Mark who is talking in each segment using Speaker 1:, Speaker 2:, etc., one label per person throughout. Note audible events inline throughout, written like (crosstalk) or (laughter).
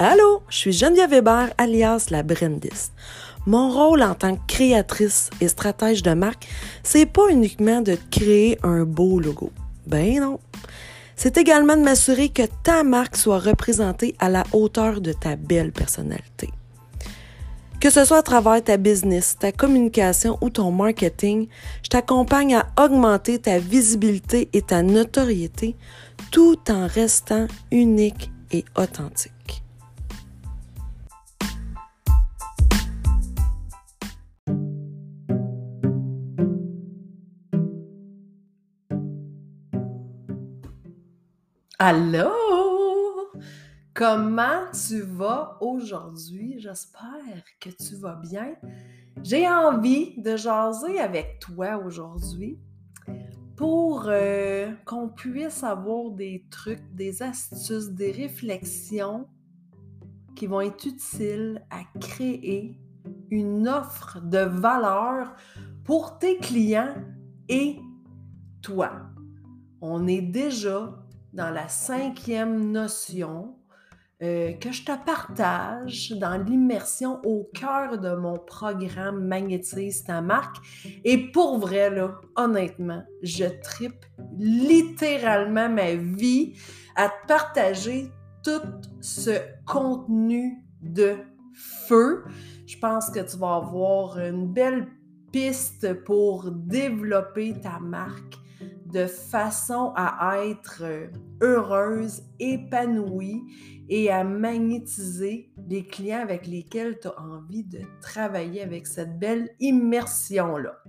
Speaker 1: Allô, je suis Geneviève Weber, alias la Brandiste. Mon rôle en tant que créatrice et stratège de marque, c'est pas uniquement de créer un beau logo. Ben non. C'est également de m'assurer que ta marque soit représentée à la hauteur de ta belle personnalité. Que ce soit à travers ta business, ta communication ou ton marketing, je t'accompagne à augmenter ta visibilité et ta notoriété tout en restant unique et authentique. Allô? Comment tu vas aujourd'hui? J'espère que tu vas bien. J'ai envie de jaser avec toi aujourd'hui pour euh, qu'on puisse avoir des trucs, des astuces, des réflexions qui vont être utiles à créer une offre de valeur pour tes clients et toi. On est déjà dans la cinquième notion euh, que je te partage dans l'immersion au cœur de mon programme Magnétise ta marque. Et pour vrai, là, honnêtement, je tripe littéralement ma vie à te partager tout ce contenu de feu. Je pense que tu vas avoir une belle piste pour développer ta marque de façon à être euh, heureuse, épanouie et à magnétiser les clients avec lesquels tu as envie de travailler avec cette belle immersion-là.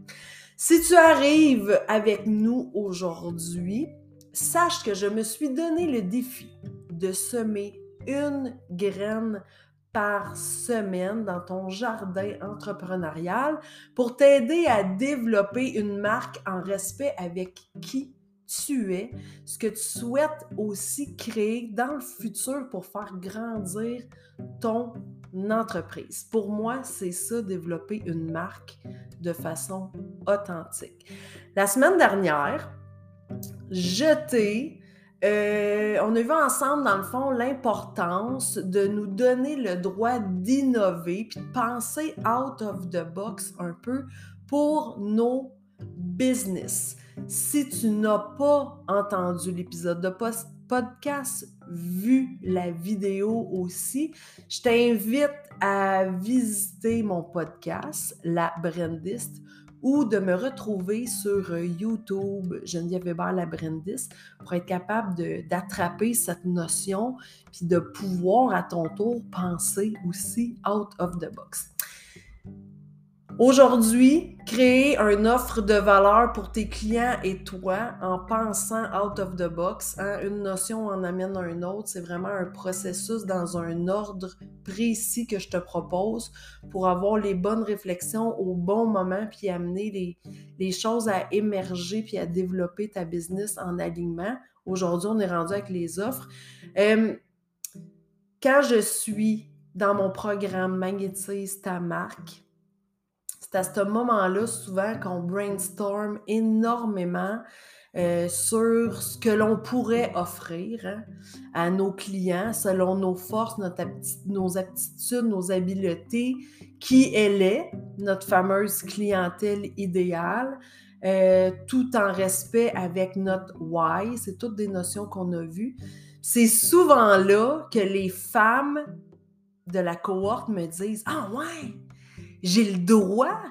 Speaker 1: Si tu arrives avec nous aujourd'hui, sache que je me suis donné le défi de semer une graine par semaine dans ton jardin entrepreneurial pour t'aider à développer une marque en respect avec qui tu es, ce que tu souhaites aussi créer dans le futur pour faire grandir ton entreprise. Pour moi, c'est ça, développer une marque de façon authentique. La semaine dernière, je t'ai euh, on a vu ensemble, dans le fond, l'importance de nous donner le droit d'innover puis de penser out of the box un peu pour nos business. Si tu n'as pas entendu l'épisode de podcast, vu la vidéo aussi, je t'invite à visiter mon podcast, La Brandiste, ou de me retrouver sur euh, YouTube, Geneviève Weber la Brandis, pour être capable d'attraper cette notion, puis de pouvoir à ton tour penser aussi out of the box. Aujourd'hui, créer une offre de valeur pour tes clients et toi en pensant out of the box. Hein, une notion en amène un autre. C'est vraiment un processus dans un ordre précis que je te propose pour avoir les bonnes réflexions au bon moment puis amener les, les choses à émerger puis à développer ta business en alignement. Aujourd'hui, on est rendu avec les offres. Euh, quand je suis dans mon programme Magnétise ta marque, c'est à ce moment-là, souvent, qu'on brainstorm énormément euh, sur ce que l'on pourrait offrir hein, à nos clients selon nos forces, nos aptitudes, nos habiletés, qui elle est, notre fameuse clientèle idéale, euh, tout en respect avec notre why. C'est toutes des notions qu'on a vues. C'est souvent là que les femmes de la cohorte me disent Ah ouais, j'ai le droit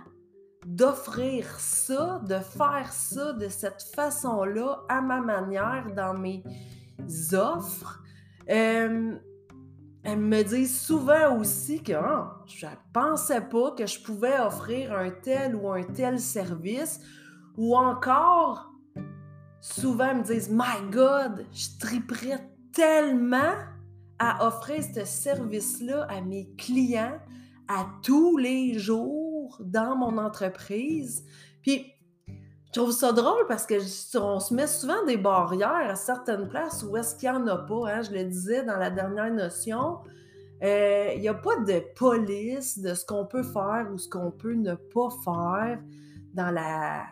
Speaker 1: d'offrir ça, de faire ça de cette façon-là, à ma manière, dans mes offres. Euh, elles me disent souvent aussi que ah, je ne pensais pas que je pouvais offrir un tel ou un tel service, ou encore, souvent elles me disent My God, je triperais tellement à offrir ce service-là à mes clients à tous les jours dans mon entreprise. Puis, je trouve ça drôle parce que se met souvent des barrières à certaines places où est-ce qu'il n'y en a pas. Hein? Je le disais dans la dernière notion, euh, il n'y a pas de police de ce qu'on peut faire ou ce qu'on peut ne pas faire dans la,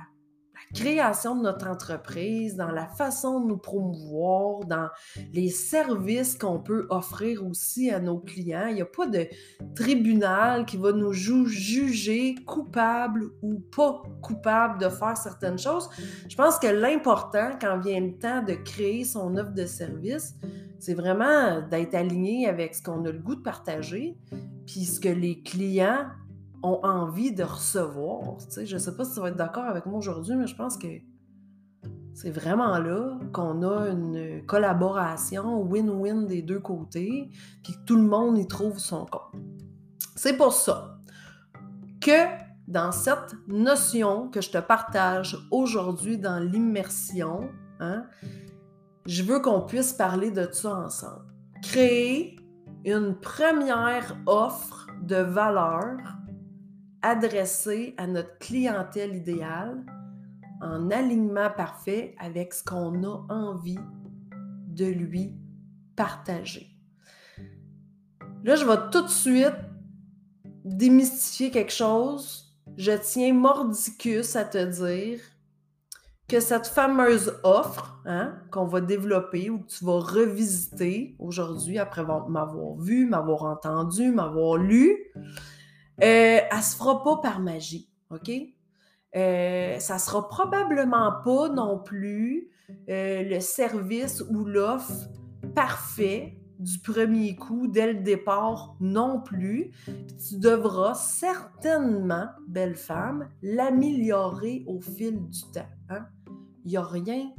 Speaker 1: création de notre entreprise, dans la façon de nous promouvoir, dans les services qu'on peut offrir aussi à nos clients. Il n'y a pas de tribunal qui va nous juger coupable ou pas coupable de faire certaines choses. Je pense que l'important quand vient le temps de créer son offre de service, c'est vraiment d'être aligné avec ce qu'on a le goût de partager, puis ce que les clients ont envie de recevoir. je ne sais pas si tu vas être d'accord avec moi aujourd'hui, mais je pense que c'est vraiment là qu'on a une collaboration win-win des deux côtés, puis que tout le monde y trouve son compte. C'est pour ça que dans cette notion que je te partage aujourd'hui dans l'immersion, hein, je veux qu'on puisse parler de ça ensemble. Créer une première offre de valeur adressée à notre clientèle idéale en alignement parfait avec ce qu'on a envie de lui partager. Là, je vais tout de suite démystifier quelque chose. Je tiens mordicus à te dire que cette fameuse offre hein, qu'on va développer ou que tu vas revisiter aujourd'hui après m'avoir vu, m'avoir entendu, m'avoir lu, euh, elle ne se fera pas par magie, OK? Euh, ça ne sera probablement pas non plus euh, le service ou l'offre parfait du premier coup, dès le départ non plus. tu devras certainement, belle femme, l'améliorer au fil du temps. Hein? Il n'y a rien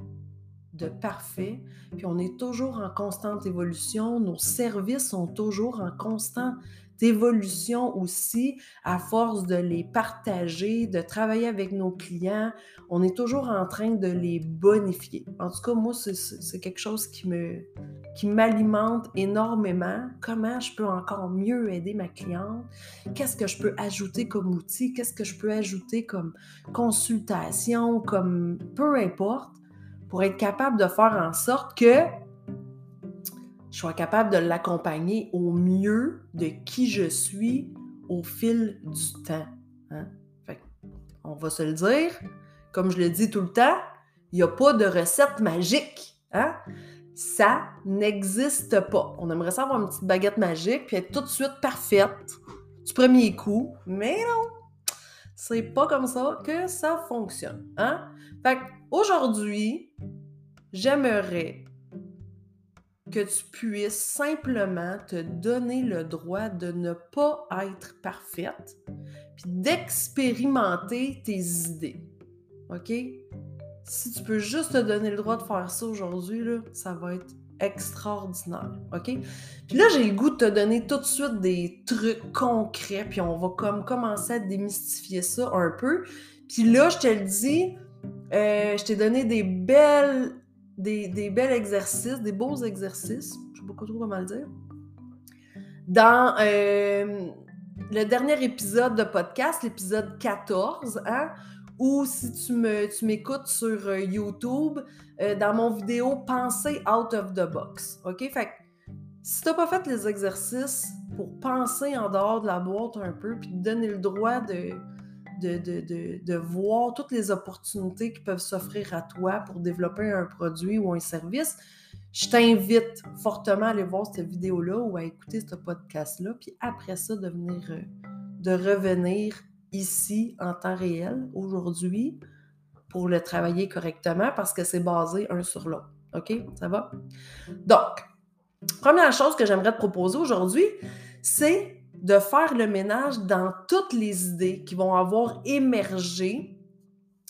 Speaker 1: de parfait, puis on est toujours en constante évolution. Nos services sont toujours en constante évolution aussi à force de les partager, de travailler avec nos clients. On est toujours en train de les bonifier. En tout cas, moi, c'est quelque chose qui me qui m'alimente énormément. Comment je peux encore mieux aider ma cliente? Qu'est-ce que je peux ajouter comme outil? Qu'est-ce que je peux ajouter comme consultation, comme peu importe, pour être capable de faire en sorte que je sois capable de l'accompagner au mieux de qui je suis au fil du temps. Hein? on va se le dire, comme je le dis tout le temps, il n'y a pas de recette magique. Hein? Ça n'existe pas. On aimerait ça avoir une petite baguette magique puis être tout de suite parfaite du premier coup, mais non, c'est pas comme ça que ça fonctionne. Hein? Fait aujourd'hui, j'aimerais que tu puisses simplement te donner le droit de ne pas être parfaite, puis d'expérimenter tes idées. OK? Si tu peux juste te donner le droit de faire ça aujourd'hui, ça va être extraordinaire. OK? Puis là, j'ai le goût de te donner tout de suite des trucs concrets, puis on va comme commencer à démystifier ça un peu. Puis là, je te le dis, euh, je t'ai donné des belles des, des exercices, des beaux exercices, je ne sais pas trop comment le dire. Dans euh, le dernier épisode de podcast, l'épisode 14, hein, ou si tu me tu m'écoutes sur euh, YouTube, euh, dans mon vidéo Penser out of the box. OK? Fait si tu n'as pas fait les exercices pour penser en dehors de la boîte un peu, puis te donner le droit de, de, voir toutes les opportunités qui peuvent s'offrir à toi pour développer un produit ou un service, je t'invite fortement à aller voir cette vidéo-là ou à écouter ce podcast-là, puis après ça, de venir, euh, de revenir ici en temps réel, aujourd'hui, pour le travailler correctement parce que c'est basé un sur l'autre. OK? Ça va? Donc, première chose que j'aimerais te proposer aujourd'hui, c'est de faire le ménage dans toutes les idées qui vont avoir émergé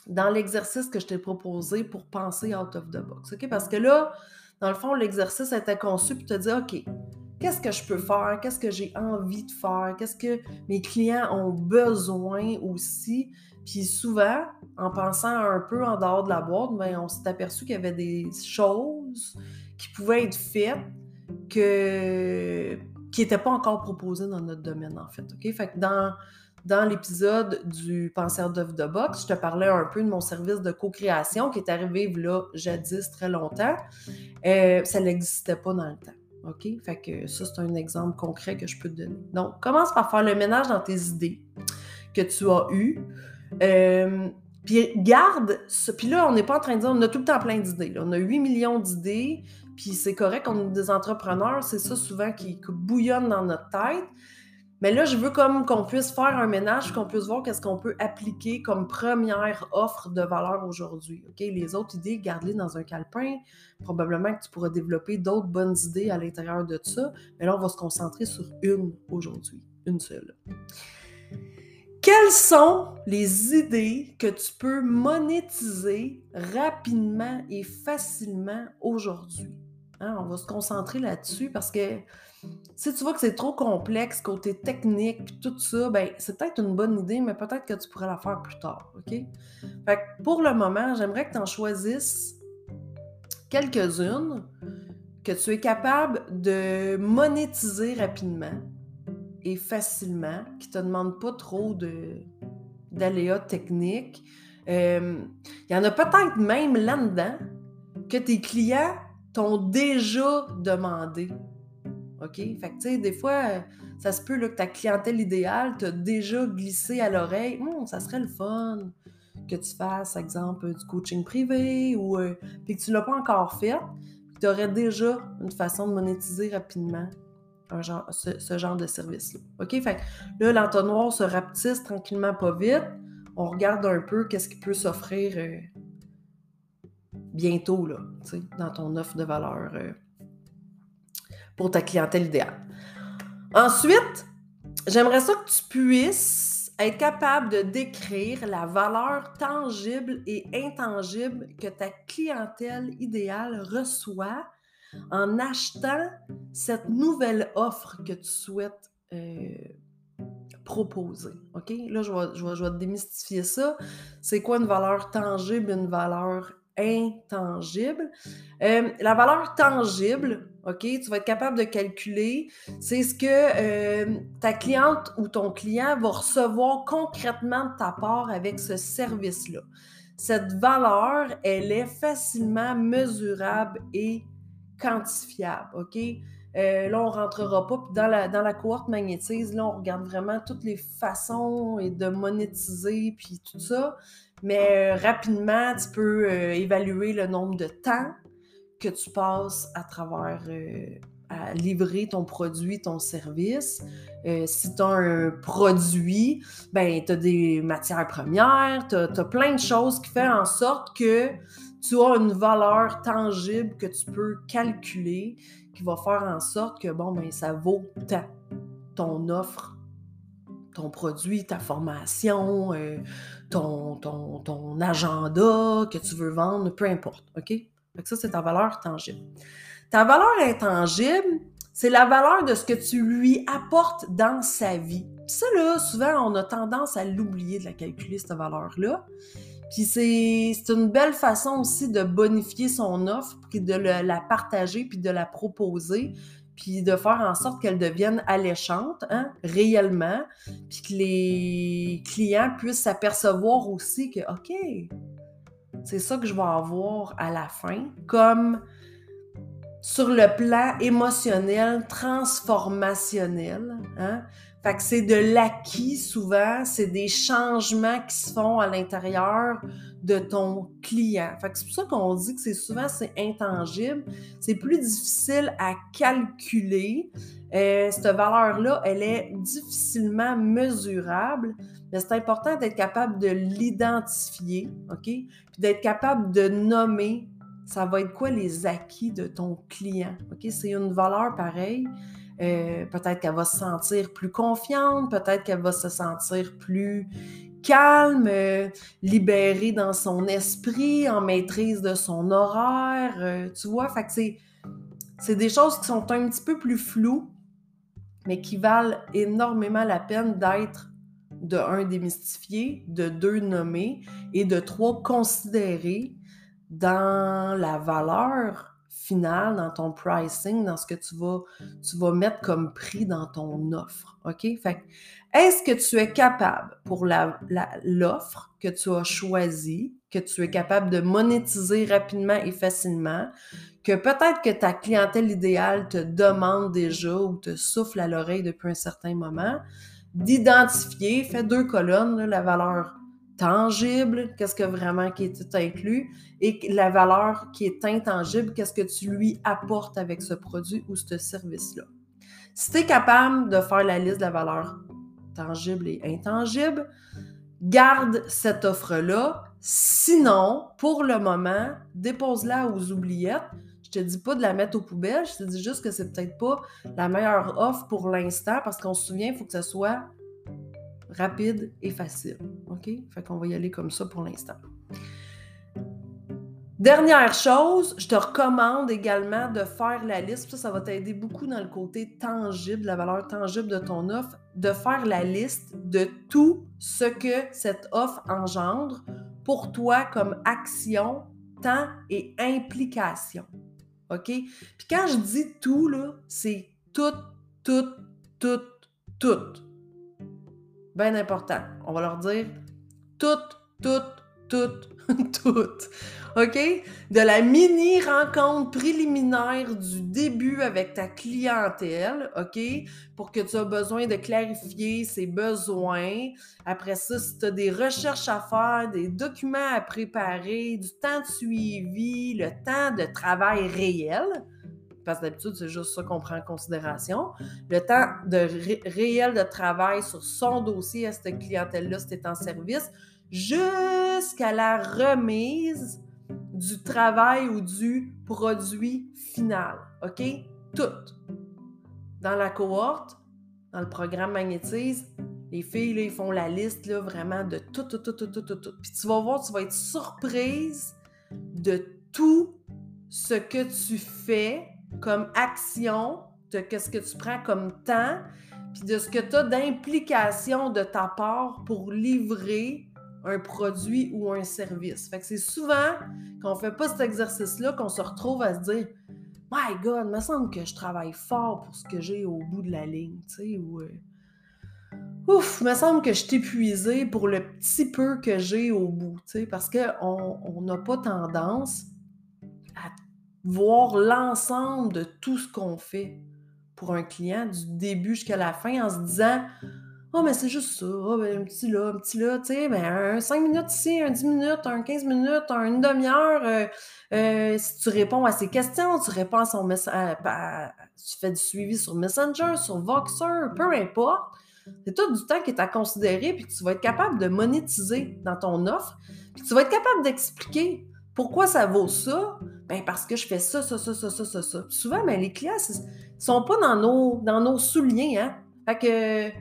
Speaker 1: dans l'exercice que je t'ai proposé pour penser out of the box. OK? Parce que là, dans le fond, l'exercice était conçu pour te dire, OK, qu'est-ce que je peux faire? Qu'est-ce que j'ai envie de faire? Qu'est-ce que mes clients ont besoin aussi? Puis souvent, en pensant un peu en dehors de la boîte, ben, on s'est aperçu qu'il y avait des choses qui pouvaient être faites que qui n'était pas encore proposé dans notre domaine, en fait. Fait que dans, dans l'épisode du Penseur d'œuvre de boxe, je te parlais un peu de mon service de co-création qui est arrivé là, jadis, très longtemps. Euh, ça n'existait pas dans le temps. Fait que ça, c'est un exemple concret que je peux te donner. Donc, commence par faire le ménage dans tes idées que tu as eues. Euh, Puis garde ça. Puis là, on n'est pas en train de dire, on a tout le temps plein d'idées. On a 8 millions d'idées, puis c'est correct, on est des entrepreneurs, c'est ça souvent qui, bouillonne dans notre tête. Mais là, je veux comme qu'on puisse faire un ménage, qu'on puisse voir qu'est-ce qu'on peut appliquer comme première offre de valeur aujourd'hui. OK? Les autres idées, garde-les dans un calepin. Probablement que tu pourras développer d'autres bonnes idées à l'intérieur de ça. Mais là, on va se concentrer sur une aujourd'hui, une seule. Quelles sont les idées que tu peux monétiser rapidement et facilement aujourd'hui? Hein, on va se concentrer là-dessus parce que si tu vois que c'est trop complexe, côté technique, tout ça, ben c'est peut-être une bonne idée, mais peut-être que tu pourrais la faire plus tard, OK? Pour le moment, j'aimerais que tu en choisisses quelques-unes que tu es capable de monétiser rapidement et facilement, qui ne te demandent pas trop d'aléas techniques. Euh, il y en a peut-être même là-dedans que tes clients t'ont déjà demandé. OK? Fait que, tu sais, des fois, ça se peut que ta clientèle idéale t'a déjà glissé à l'oreille. Hum, ça serait le fun que tu fasses, exemple, du coaching privé ou euh, puis que tu ne l'as pas encore fait. Tu aurais déjà une façon de monétiser rapidement ce, genre de service-là. OK? Fait là, l'entonnoir se rapetisse tranquillement pas vite. On regarde un peu qu'est-ce qui peut s'offrir euh, bientôt, là, dans ton offre de valeur euh, pour ta clientèle idéale. Ensuite, j'aimerais ça que tu puisses être capable de décrire la valeur tangible et intangible que ta clientèle idéale reçoit en achetant cette nouvelle offre que tu souhaites euh, proposer. OK? Là, je vais, je, je vais, démystifier ça. C'est quoi une valeur tangible, une valeur intangible? Euh, la valeur tangible, OK, tu vas être capable de calculer, c'est ce que euh, ta cliente ou ton client va recevoir concrètement de ta part avec ce service-là. Cette valeur, elle est facilement mesurable et quantifiable, OK? Euh, là, on ne rentrera pas dans la, dans la cohorte magnétise. Là, on regarde vraiment toutes les façons et de monétiser, puis tout ça. Mais euh, rapidement, tu peux euh, évaluer le nombre de temps que tu passes à travers à livrer ton produit, ton service. si tu as un produit, ben, tu as des matières premières, tu as, plein de choses qui font en sorte que tu as une valeur tangible que tu peux calculer qui va faire en sorte que, bon, ben, ça vaut ta, ton offre, ton produit, ta formation, euh, ton, ton, ton, agenda que tu veux vendre, peu importe, OK? ça, c'est ta valeur tangible. Ta valeur intangible, c'est la valeur de ce que tu lui apportes dans sa vie. ça, là, souvent, on a tendance à l'oublier de la calculer, cette valeur-là. Puis c'est une belle façon aussi de bonifier son offre, puis de la partager, puis de la proposer, puis de faire en sorte qu'elle devienne alléchante, hein, réellement, puis que les clients puissent s'apercevoir aussi que, OK, c'est ça que je vais avoir à la fin, comme sur le plan émotionnel, transformationnel, hein, fait que c'est de l'acquis souvent, c'est des changements qui se font à l'intérieur de ton client. Fait que c'est pour ça qu'on dit que c'est souvent c'est intangible, c'est plus difficile à calculer. Euh, cette valeur-là, elle est difficilement mesurable, mais c'est important d'être capable de l'identifier, OK? Puis d'être capable de nommer ça va être quoi les acquis de ton client, OK? C'est une valeur pareille. Euh, peut-être qu'elle va se sentir plus confiante, peut-être qu'elle va se sentir plus calme, euh, libérée dans son esprit, en maîtrise de son horaire. Euh, tu vois, fait c'est des choses qui sont un petit peu plus floues, mais qui valent énormément la peine d'être de un démystifié, de deux nommé et de trois considéré dans la valeur final, dans ton pricing, dans ce que tu vas, tu vas mettre comme prix dans ton offre. OK? Fait est-ce que tu es capable pour l'offre la, que tu as choisie, que tu es capable de monétiser rapidement et facilement, que peut-être que ta clientèle idéale te demande déjà ou te souffle à l'oreille depuis un certain moment, d'identifier, fais deux colonnes, la valeur tangible, qu'est-ce que vraiment qui est inclus, et la valeur qui est intangible, qu'est-ce que tu lui apportes avec ce produit ou ce service-là. Si tu es capable de faire la liste de la valeur tangible et intangible, garde cette offre-là. Sinon, pour le moment, dépose-la aux oubliettes. Je te dis pas de la mettre aux poubelles, je te dis juste que c'est peut-être pas la meilleure offre pour l'instant parce qu'on se souvient, il faut que ce soit rapide et facile. OK? Fait qu'on va y aller comme ça pour l'instant. Dernière chose, je te recommande également de faire la liste. Ça, ça va t'aider beaucoup dans le côté tangible, la valeur tangible de ton offre, de faire la liste de tout ce que cette offre engendre pour toi comme action, temps et implication. OK? Puis quand je dis tout, là, c'est tout, tout, tout, tout. Bien important. On va leur dire tout, tout, tout, (laughs) tout. OK? De la mini rencontre préliminaire du début avec ta clientèle, OK? Pour que tu as besoin de clarifier ses besoins. Après ça, si tu as des recherches à faire, des documents à préparer, du temps de suivi, le temps de travail réel, parce que d'habitude, c'est juste ça qu'on prend en considération. Le temps de réel de travail sur son dossier à cette clientèle-là, tu en service, jusqu'à la remise du travail ou du produit final. OK? Tout. Dans la cohorte, dans le programme Magnétise, les filles, là, ils font la liste là, vraiment de tout, tout, tout, tout, tout, tout, tout. Puis tu vas voir, tu vas être surprise de tout ce que tu fais comme action, de ce que tu prends comme temps, puis de ce que tu as d'implication de ta part pour livrer un produit ou un service. Fait que c'est souvent quand on fait pas cet exercice-là qu'on se retrouve à se dire My God, il me semble que je travaille fort pour ce que j'ai au bout de la ligne, tu sais, ou euh, Ouf, il me semble que je suis épuisée pour le petit peu que j'ai au bout, tu sais, parce qu'on n'a pas tendance à voir l'ensemble de tout ce qu'on fait pour un client du début jusqu'à la fin en se disant oh, mais c'est juste ça. Oh, ben, un petit là, un petit là. Tu sais, ben, un 5 minutes ici, un 10 minutes, un 15 minutes, un une demi-heure. Euh, euh, si tu réponds à ces questions, tu réponds à son message. Tu fais du suivi sur Messenger, sur Voxer, peu importe. C'est tout du temps qui est à considérer, puis tu vas être capable de monétiser dans ton offre, puis tu vas être capable d'expliquer pourquoi ça vaut ça? Ben parce que je fais ça, ça, ça, ça, ça, ça, souvent, ben, les clients, ils sont pas dans nos, souliers, hein. Fait que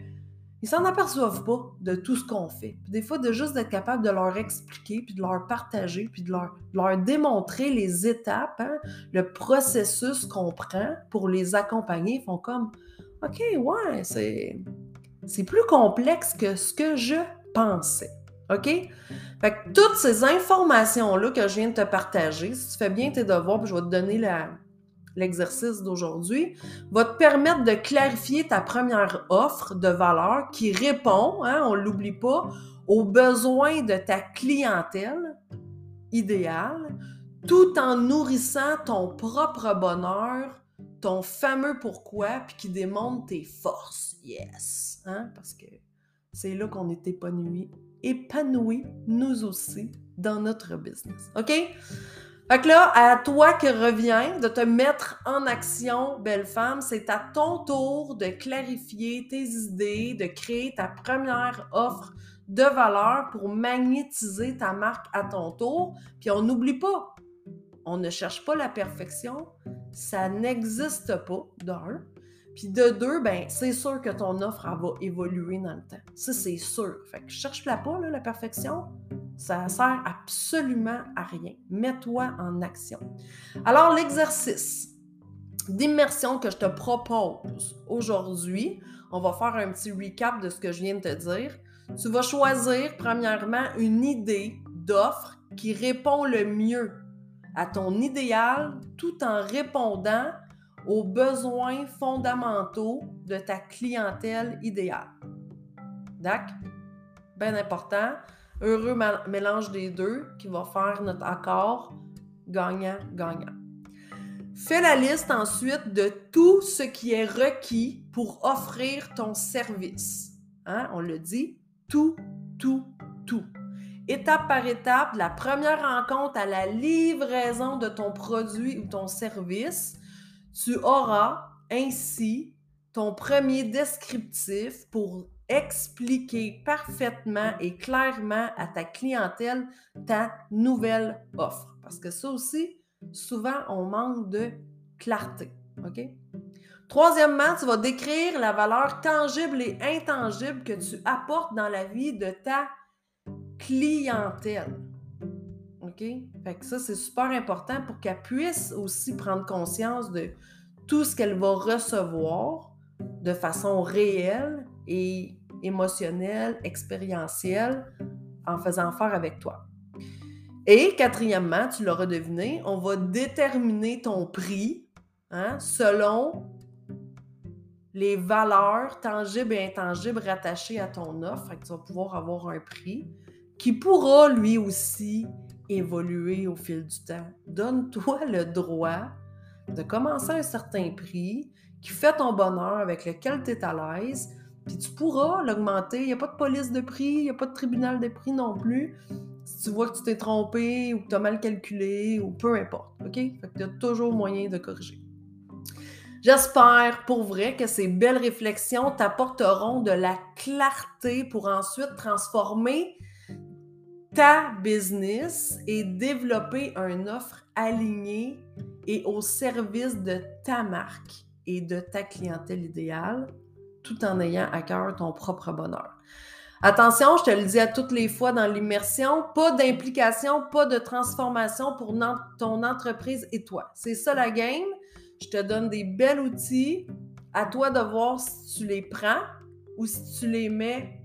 Speaker 1: ils s'en aperçoivent pas de tout ce qu'on fait. des fois, de juste d'être capable de leur expliquer, puis de leur partager, puis de leur, leur démontrer les étapes, hein, le processus qu'on prend pour les accompagner, ils font comme OK, ouais, c'est, c'est plus complexe que ce que je pensais. OK? Fait que toutes ces informations-là que je viens de te partager, si tu fais bien tes devoirs, puis je vais te donner l'exercice d'aujourd'hui, va te permettre de clarifier ta première offre de valeur qui répond, hein, on ne l'oublie pas, aux besoins de ta clientèle idéale, tout en nourrissant ton propre bonheur, ton fameux pourquoi, puis qui démontre tes forces. Yes! Hein? Parce que c'est là qu'on est épanoui, épanoui, nous aussi, dans notre business. OK? Fait que là, à toi qui revient de te mettre en action, belle femme, c'est à ton tour de clarifier tes idées, de créer ta première offre de valeur pour magnétiser ta marque à ton tour. Puis on n'oublie pas, on ne cherche pas la perfection, ça n'existe pas, d'un. Puis de deux, ben, c'est sûr que ton offre, va évoluer dans le temps. Ça, c'est sûr. Fait que cherche-la pas, la perfection. Ça sert absolument à rien. Mets-toi en action. Alors, l'exercice d'immersion que je te propose aujourd'hui, on va faire un petit recap de ce que je viens de te dire. Tu vas choisir, premièrement, une idée d'offre qui répond le mieux à ton idéal tout en répondant aux besoins fondamentaux de ta clientèle idéale. D'accord? Bien important heureux mélange des deux qui va faire notre accord gagnant-gagnant. Fais la liste ensuite de tout ce qui est requis pour offrir ton service. Hein? On le dit, tout, tout, tout. étape par étape, de la première rencontre à la livraison de ton produit ou ton service, tu auras ainsi ton premier descriptif pour expliquer parfaitement et clairement à ta clientèle ta nouvelle offre. Parce que ça aussi, souvent, on manque de clarté. Troisièmement, tu vas décrire la valeur tangible et intangible que tu apportes dans la vie de ta clientèle. Fait que ça, c'est super important pour qu'elle puisse aussi prendre conscience de tout ce qu'elle va recevoir de façon réelle et émotionnelle, expérientielle, en faisant affaire avec toi. Et quatrièmement, tu l'auras deviné, on va déterminer ton prix hein, selon les valeurs tangibles et intangibles rattachées à ton offre. Tu vas pouvoir avoir un prix qui pourra lui aussi évoluer au fil du temps. Donne-toi le droit de commencer à un certain prix qui fait ton bonheur, avec lequel tu es à l'aise, puis tu pourras l'augmenter. Il n'y a pas de police de prix, il n'y a pas de tribunal de prix non plus. Si tu vois que tu t'es trompé ou que tu as mal calculé ou peu importe, OK? Fait que tu as toujours moyen de corriger. J'espère pour vrai que ces belles réflexions t'apporteront de la clarté pour ensuite transformer ta business et développer une offre alignée et au service de ta marque et de ta clientèle idéale, tout en ayant à cœur ton propre bonheur. Attention, je te le dis à toutes les fois dans l'immersion, pas d'implication, pas de transformation pour ton entreprise et toi. C'est ça la game. Je te donne des bels outils. À toi de voir si tu les prends ou si tu les mets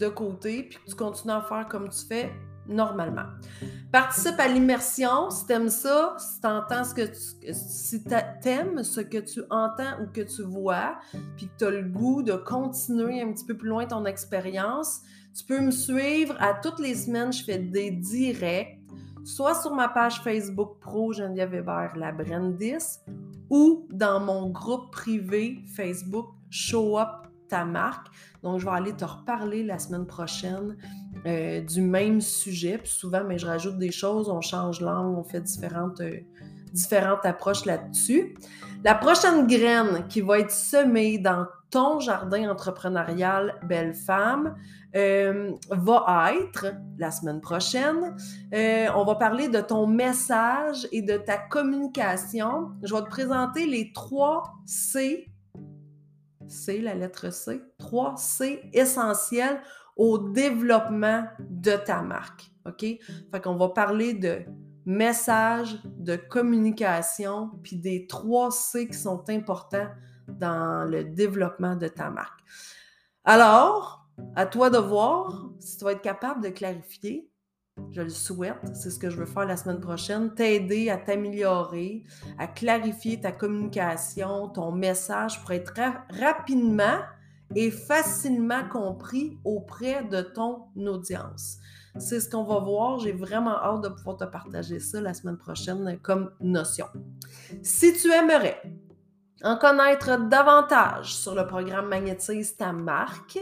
Speaker 1: de côté, puis que tu continues à faire comme tu fais normalement. Participe à l'immersion si tu aimes ça, si tu entends ce que tu si aimes ce que tu entends ou que tu vois, puis que tu as le goût de continuer un petit peu plus loin ton expérience, tu peux me suivre à toutes les semaines, je fais des directs, soit sur ma page Facebook Pro Geneviève Weber la Brandis ou dans mon groupe privé Facebook Show Up ta marque. Donc, je vais aller te reparler la semaine prochaine euh, du même sujet. Puis souvent, mais je rajoute des choses, on change l'angle, on fait différentes, euh, différentes approches là-dessus. La prochaine graine qui va être semée dans ton jardin entrepreneurial Belle Femme euh, va être la semaine prochaine. on va parler de ton message et de ta communication. Je vais te présenter les trois C C, la lettre C. 3 C essentiels au développement de ta marque. OK? Fait qu'on va parler de message, de communication, puis des 3 C qui sont importants dans le développement de ta marque. Alors, à toi de voir si tu vas être capable de clarifier je le souhaite, c'est ce que je veux faire la semaine prochaine, t'aider à t'améliorer, à clarifier ta communication, ton message pour être rapidement et facilement compris auprès de ton audience. C'est ce qu'on va voir. J'ai vraiment hâte de pouvoir te partager ça la semaine prochaine comme notion. Si tu aimerais en connaître davantage sur le programme Magnétise ta marque,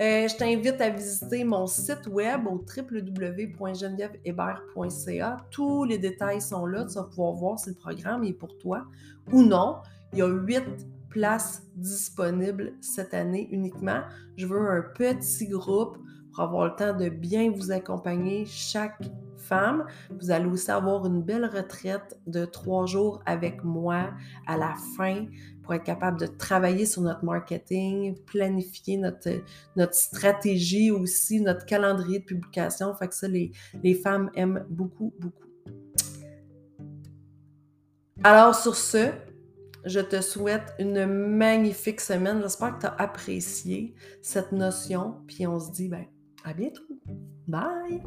Speaker 1: euh, je t'invite à visiter mon site web au www.genevièvehébert.ca. Tous les détails sont là. Tu vas pouvoir voir si le programme est pour toi ou non. Il y a huit places disponibles cette année uniquement. Je veux un petit groupe pour avoir le temps de bien vous accompagner chaque femme. Vous allez aussi avoir une belle retraite de trois jours avec moi à la fin pour être capable de travailler sur notre marketing, planifier notre, notre stratégie aussi, notre calendrier de publication. Fait que ça, les, les femmes aiment beaucoup, beaucoup. Alors, sur ce, je te souhaite une magnifique semaine. J'espère que tu as apprécié cette notion. Puis on se dit, ben, à bientôt. Bye!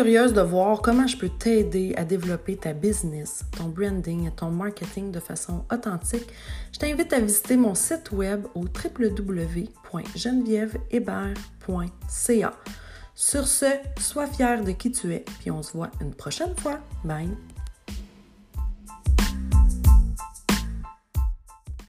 Speaker 1: Curieuse de voir comment je peux t'aider à développer ta business, ton branding et ton marketing de façon authentique, je t'invite à visiter mon site web au www.genevièvehébert.ca. Sur ce, sois fier de qui tu es, puis on se voit une prochaine fois. Bye!